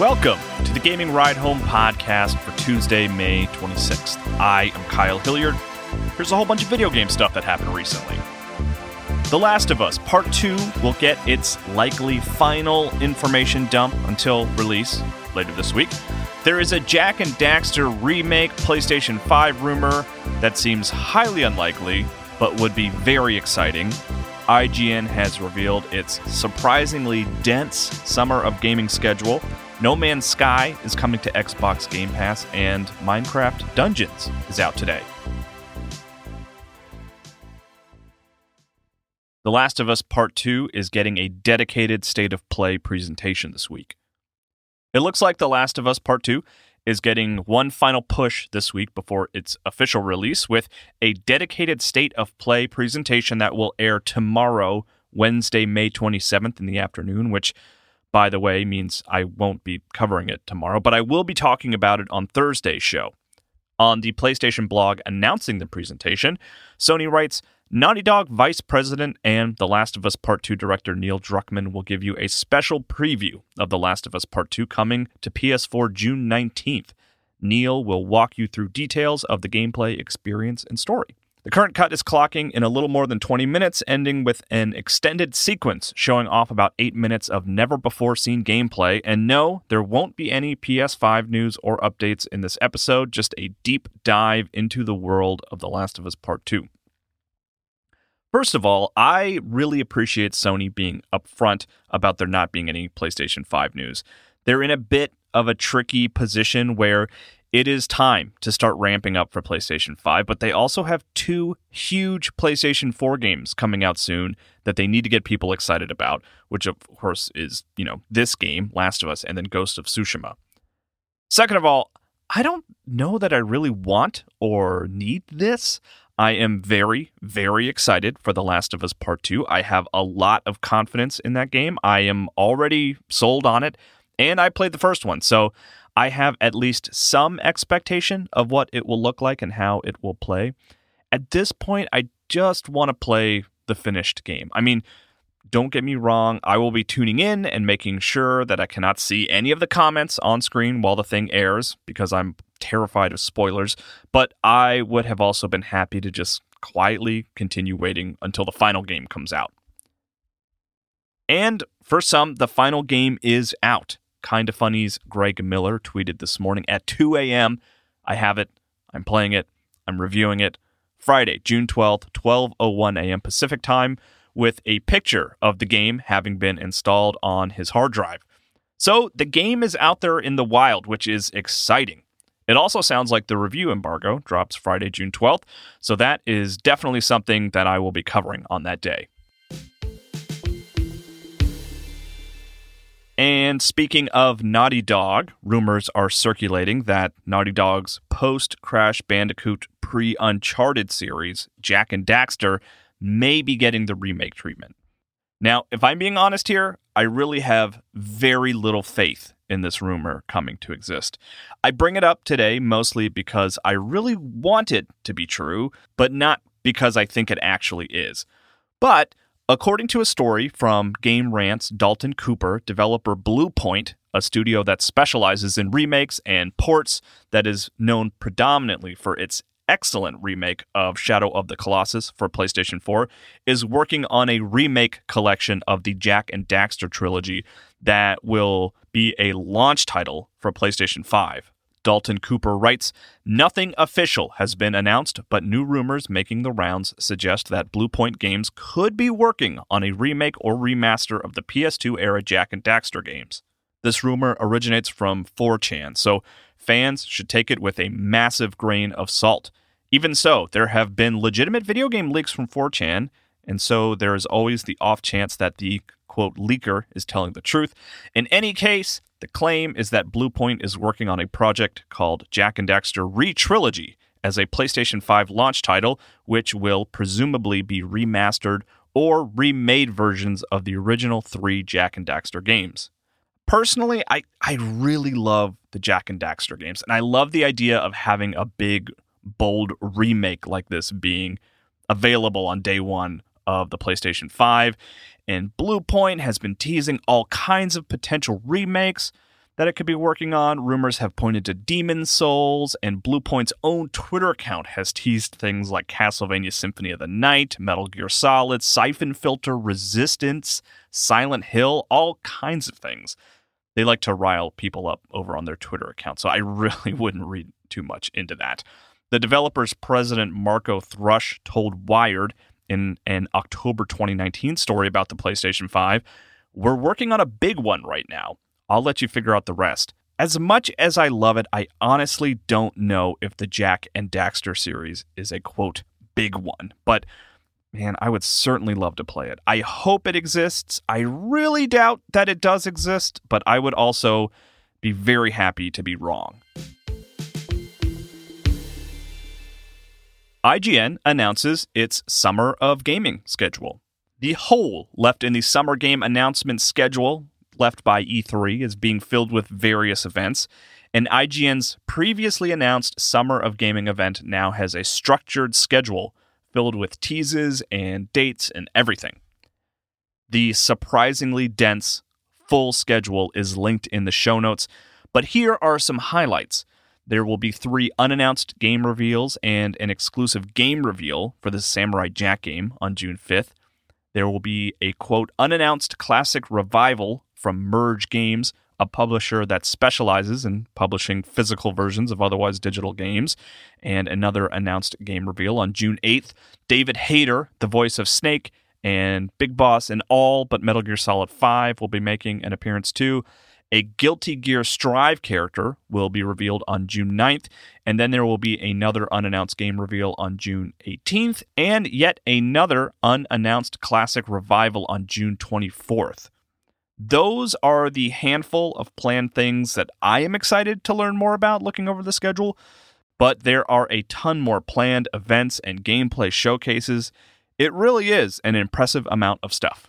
Welcome to the Gaming Ride Home podcast for Tuesday, May 26th. I am Kyle Hilliard. Here's a whole bunch of video game stuff that happened recently. The Last of Us Part 2 will get its likely final information dump until release later this week. There is a Jak and Daxter remake PlayStation 5 rumor that seems highly unlikely, but would be very exciting. IGN has revealed its surprisingly dense summer of gaming schedule no Man's Sky is coming to Xbox Game Pass, and Minecraft Dungeons is out today. The Last of Us Part 2 is getting a dedicated state of play presentation this week. It looks like The Last of Us Part 2 is getting one final push this week before its official release with a dedicated state of play presentation that will air tomorrow, Wednesday, May 27th in the afternoon, which by the way, means I won't be covering it tomorrow, but I will be talking about it on Thursday's show. On the PlayStation blog announcing the presentation, Sony writes Naughty Dog Vice President and The Last of Us Part 2 director Neil Druckmann will give you a special preview of The Last of Us Part 2 coming to PS4 June 19th. Neil will walk you through details of the gameplay experience and story. The current cut is clocking in a little more than 20 minutes, ending with an extended sequence showing off about 8 minutes of never before seen gameplay. And no, there won't be any PS5 news or updates in this episode, just a deep dive into the world of The Last of Us Part 2. First of all, I really appreciate Sony being upfront about there not being any PlayStation 5 news. They're in a bit of a tricky position where it is time to start ramping up for PlayStation 5, but they also have two huge PlayStation 4 games coming out soon that they need to get people excited about, which of course is, you know, this game, Last of Us, and then Ghost of Tsushima. Second of all, I don't know that I really want or need this. I am very, very excited for The Last of Us Part 2. I have a lot of confidence in that game. I am already sold on it, and I played the first one. So I have at least some expectation of what it will look like and how it will play. At this point, I just want to play the finished game. I mean, don't get me wrong, I will be tuning in and making sure that I cannot see any of the comments on screen while the thing airs because I'm terrified of spoilers, but I would have also been happy to just quietly continue waiting until the final game comes out. And for some, the final game is out. Kinda Funny's Greg Miller tweeted this morning at 2 a.m. I have it. I'm playing it. I'm reviewing it. Friday, June 12th, 12:01 a.m. Pacific time with a picture of the game having been installed on his hard drive. So, the game is out there in the wild, which is exciting. It also sounds like the review embargo drops Friday, June 12th, so that is definitely something that I will be covering on that day. And speaking of Naughty Dog, rumors are circulating that Naughty Dog's post Crash Bandicoot pre Uncharted series, Jak and Daxter, may be getting the remake treatment. Now, if I'm being honest here, I really have very little faith in this rumor coming to exist. I bring it up today mostly because I really want it to be true, but not because I think it actually is. But According to a story from Game Rant's Dalton Cooper, developer Bluepoint, a studio that specializes in remakes and ports that is known predominantly for its excellent remake of Shadow of the Colossus for PlayStation 4, is working on a remake collection of the Jak and Daxter trilogy that will be a launch title for PlayStation 5. Dalton Cooper writes Nothing official has been announced, but new rumors making the rounds suggest that Bluepoint Games could be working on a remake or remaster of the PS2 era Jak and Daxter games. This rumor originates from 4chan, so fans should take it with a massive grain of salt. Even so, there have been legitimate video game leaks from 4chan, and so there is always the off chance that the quote leaker is telling the truth. In any case, the claim is that Bluepoint is working on a project called Jak and Daxter Re-Trilogy as a PlayStation 5 launch title, which will presumably be remastered or remade versions of the original three Jak and Daxter games. Personally, I, I really love the Jak and Daxter games, and I love the idea of having a big, bold remake like this being available on day one of the PlayStation 5. And Bluepoint has been teasing all kinds of potential remakes that it could be working on. Rumors have pointed to Demon Souls, and Bluepoint's own Twitter account has teased things like Castlevania Symphony of the Night, Metal Gear Solid, Siphon Filter, Resistance, Silent Hill, all kinds of things. They like to rile people up over on their Twitter account, so I really wouldn't read too much into that. The developer's president, Marco Thrush, told Wired in an October 2019 story about the PlayStation 5. We're working on a big one right now. I'll let you figure out the rest. As much as I love it, I honestly don't know if the Jak and Daxter series is a quote big one, but man, I would certainly love to play it. I hope it exists. I really doubt that it does exist, but I would also be very happy to be wrong. IGN announces its Summer of Gaming schedule. The hole left in the Summer Game announcement schedule left by E3 is being filled with various events, and IGN's previously announced Summer of Gaming event now has a structured schedule filled with teases and dates and everything. The surprisingly dense, full schedule is linked in the show notes, but here are some highlights. There will be three unannounced game reveals and an exclusive game reveal for the Samurai Jack game on June 5th. There will be a quote, unannounced classic revival from Merge Games, a publisher that specializes in publishing physical versions of otherwise digital games, and another announced game reveal on June 8th. David Hayter, the voice of Snake, and Big Boss in all but Metal Gear Solid 5 will be making an appearance too. A Guilty Gear Strive character will be revealed on June 9th, and then there will be another unannounced game reveal on June 18th, and yet another unannounced classic revival on June 24th. Those are the handful of planned things that I am excited to learn more about looking over the schedule, but there are a ton more planned events and gameplay showcases. It really is an impressive amount of stuff.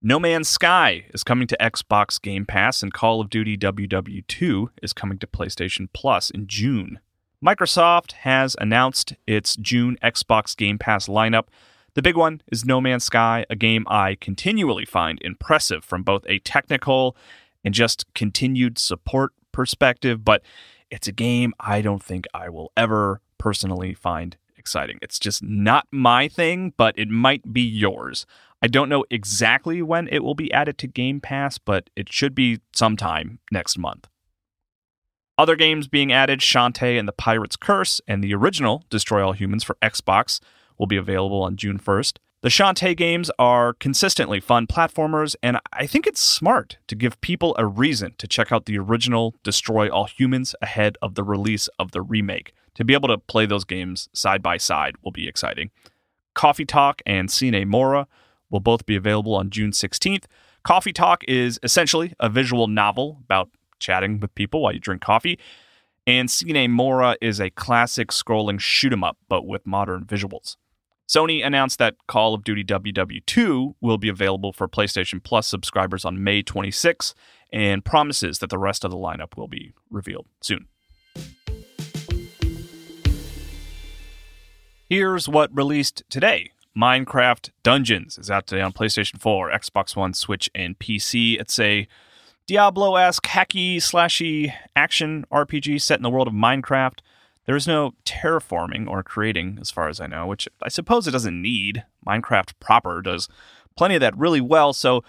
No Man's Sky is coming to Xbox Game Pass, and Call of Duty WW2 is coming to PlayStation Plus in June. Microsoft has announced its June Xbox Game Pass lineup. The big one is No Man's Sky, a game I continually find impressive from both a technical and just continued support perspective, but it's a game I don't think I will ever personally find exciting. It's just not my thing, but it might be yours. I don't know exactly when it will be added to Game Pass, but it should be sometime next month. Other games being added Shantae and the Pirate's Curse and the original Destroy All Humans for Xbox will be available on June 1st. The Shantae games are consistently fun platformers, and I think it's smart to give people a reason to check out the original Destroy All Humans ahead of the release of the remake. To be able to play those games side by side will be exciting. Coffee Talk and Sine Mora will both be available on June 16th. Coffee Talk is essentially a visual novel about chatting with people while you drink coffee. And Sine Mora is a classic scrolling shoot 'em up, but with modern visuals. Sony announced that Call of Duty WW2 will be available for PlayStation Plus subscribers on May 26 and promises that the rest of the lineup will be revealed soon. Here's what released today. Minecraft Dungeons is out today on PlayStation 4, Xbox One, Switch, and PC. It's a Diablo esque hacky slashy action RPG set in the world of Minecraft. There is no terraforming or creating, as far as I know, which I suppose it doesn't need. Minecraft proper does plenty of that really well, so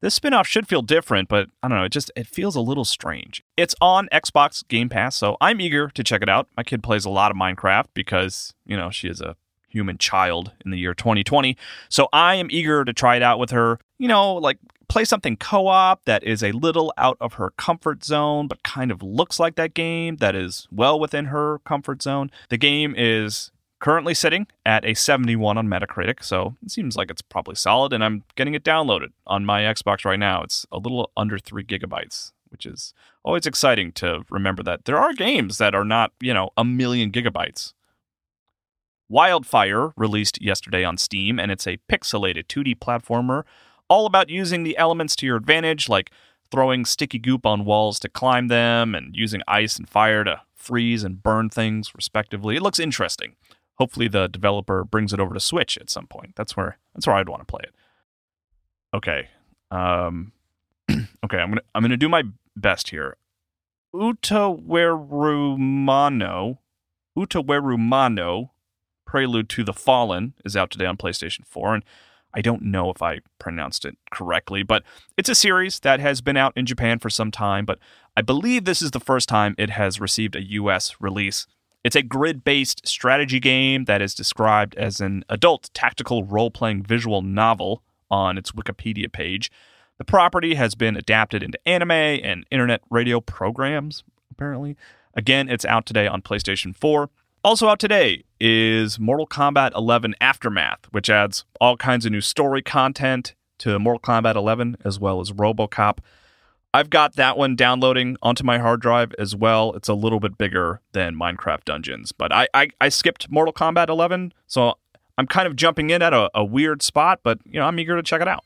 this spin-off should feel different, but I don't know, it just it feels a little strange. It's on Xbox Game Pass, so I'm eager to check it out. My kid plays a lot of Minecraft because, you know, she is a human child in the year 2020. So I am eager to try it out with her. You know, like play something co op that is a little out of her comfort zone, but kind of looks like that game that is well within her comfort zone. The game is currently sitting at a 71 on Metacritic, so it seems like it's probably solid, and I'm getting it downloaded on my Xbox right now. It's a little under three gigabytes, which is always exciting to remember that there are games that are not, you know, a million gigabytes. Wildfire released yesterday on Steam, and it's a pixelated 2D platformer all about using the elements to your advantage, like throwing sticky goop on walls to climb them and using ice and fire to freeze and burn things, respectively. It looks interesting. Hopefully, the developer brings it over to Switch at some point. That's where that's where I'd want to play it. Okay, um, okay, I'm gonna I'm gonna do my best here. Utawerumano, Utawerumano, Prelude to the Fallen is out today on PlayStation 4, and I don't know if I pronounced it correctly, but it's a series that has been out in Japan for some time, but I believe this is the first time it has received a US release. It's a grid based strategy game that is described as an adult tactical role playing visual novel on its Wikipedia page. The property has been adapted into anime and internet radio programs, apparently. Again, it's out today on PlayStation 4. Also out today is Mortal Kombat 11 Aftermath, which adds all kinds of new story content to Mortal Kombat 11 as well as RoboCop. I've got that one downloading onto my hard drive as well. It's a little bit bigger than Minecraft Dungeons, but I I, I skipped Mortal Kombat 11, so I'm kind of jumping in at a, a weird spot, but you know I'm eager to check it out.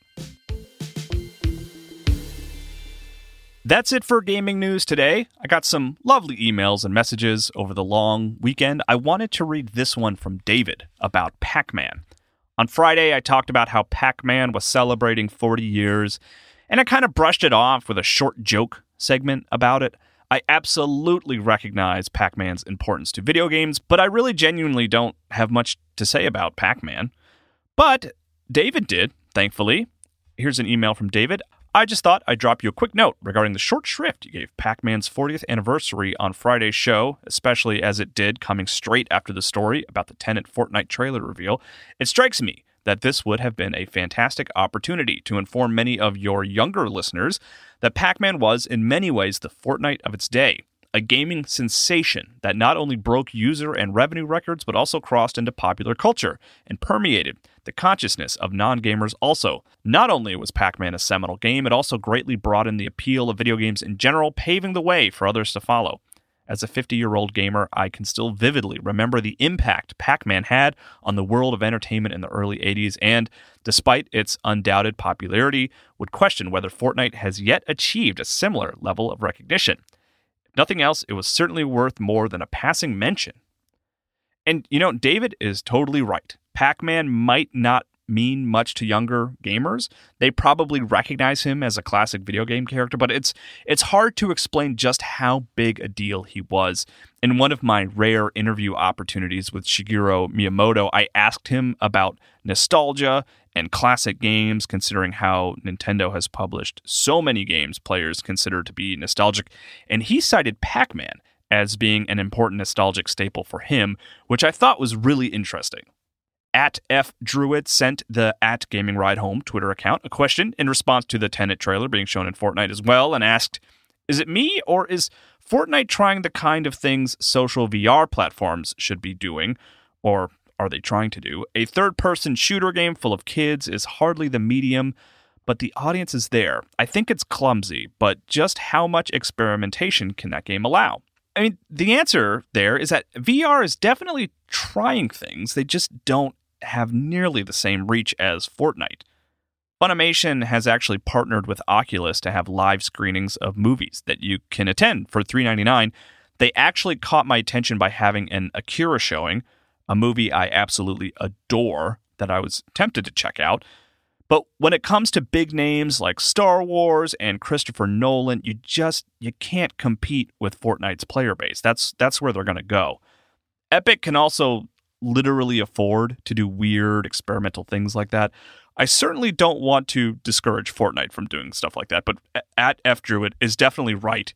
That's it for gaming news today. I got some lovely emails and messages over the long weekend. I wanted to read this one from David about Pac Man. On Friday, I talked about how Pac Man was celebrating 40 years, and I kind of brushed it off with a short joke segment about it. I absolutely recognize Pac Man's importance to video games, but I really genuinely don't have much to say about Pac Man. But David did, thankfully. Here's an email from David. I just thought I'd drop you a quick note regarding the short shrift you gave Pac Man's 40th anniversary on Friday's show, especially as it did coming straight after the story about the Tenet Fortnite trailer reveal. It strikes me that this would have been a fantastic opportunity to inform many of your younger listeners that Pac Man was, in many ways, the Fortnite of its day a gaming sensation that not only broke user and revenue records, but also crossed into popular culture and permeated the consciousness of non gamers also. Not only was Pac Man a seminal game, it also greatly broadened the appeal of video games in general, paving the way for others to follow. As a 50 year old gamer, I can still vividly remember the impact Pac Man had on the world of entertainment in the early 80s, and despite its undoubted popularity, would question whether Fortnite has yet achieved a similar level of recognition nothing else, it was certainly worth more than a passing mention. And, you know, David is totally right. Pac Man might not mean much to younger gamers. They probably recognize him as a classic video game character, but it's it's hard to explain just how big a deal he was. In one of my rare interview opportunities with Shigeru Miyamoto, I asked him about nostalgia and classic games, considering how Nintendo has published so many games players consider to be nostalgic. And he cited Pac Man as being an important nostalgic staple for him, which I thought was really interesting. At F Druid sent the at Gaming Ride Home Twitter account a question in response to the Tenet trailer being shown in Fortnite as well, and asked, "Is it me or is Fortnite trying the kind of things social VR platforms should be doing, or are they trying to do? A third person shooter game full of kids is hardly the medium, but the audience is there. I think it's clumsy, but just how much experimentation can that game allow? I mean, the answer there is that VR is definitely trying things, they just don't have nearly the same reach as Fortnite. Funimation has actually partnered with Oculus to have live screenings of movies that you can attend for $3.99. They actually caught my attention by having an Akira showing, a movie I absolutely adore that I was tempted to check out. But when it comes to big names like Star Wars and Christopher Nolan, you just you can't compete with Fortnite's player base. That's that's where they're going to go. Epic can also literally afford to do weird experimental things like that. I certainly don't want to discourage Fortnite from doing stuff like that, but at F Druid is definitely right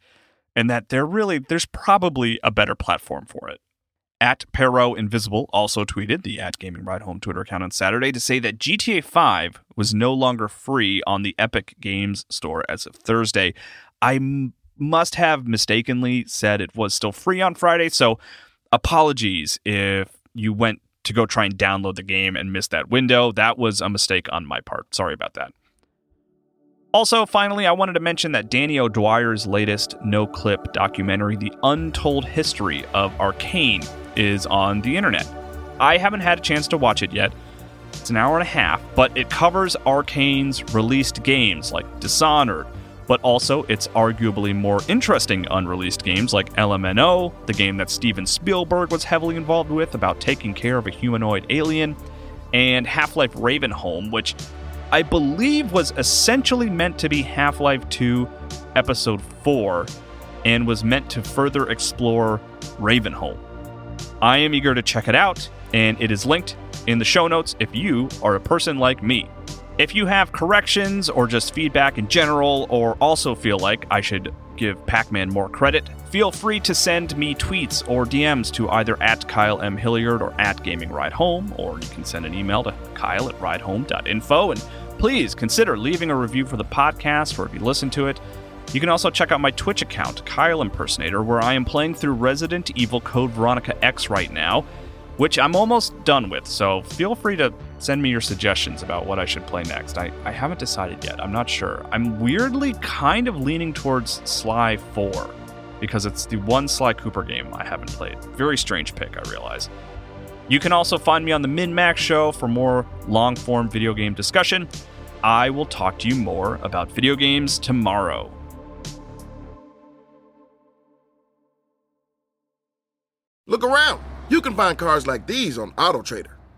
in that there really there's probably a better platform for it. At Perot Invisible also tweeted the at Gaming Ride Home Twitter account on Saturday to say that GTA 5 was no longer free on the Epic Games store as of Thursday. I m- must have mistakenly said it was still free on Friday, so apologies if you went to go try and download the game and missed that window. That was a mistake on my part. Sorry about that. Also, finally, I wanted to mention that Danny O'Dwyer's latest Noclip documentary, The Untold History of Arkane, is on the internet. I haven't had a chance to watch it yet. It's an hour and a half, but it covers Arkane's released games like Dishonored, but also its arguably more interesting unreleased games like LMNO, the game that Steven Spielberg was heavily involved with about taking care of a humanoid alien, and Half Life Ravenholm, which I believe was essentially meant to be Half Life 2 Episode 4 and was meant to further explore Ravenholm. I am eager to check it out, and it is linked in the show notes if you are a person like me. If you have corrections or just feedback in general, or also feel like I should give Pac Man more credit, feel free to send me tweets or DMs to either at Kyle M. Hilliard or at Gaming Ride Home, or you can send an email to kyle at ridehome.info. And please consider leaving a review for the podcast or if you listen to it. You can also check out my Twitch account, Kyle Impersonator, where I am playing through Resident Evil Code Veronica X right now, which I'm almost done with, so feel free to send me your suggestions about what I should play next. I, I haven't decided yet, I'm not sure. I'm weirdly kind of leaning towards Sly 4, because it's the one Sly Cooper game I haven't played. Very strange pick, I realize. You can also find me on the Min Max Show for more long form video game discussion. I will talk to you more about video games tomorrow. Look around. You can find cars like these on AutoTrader.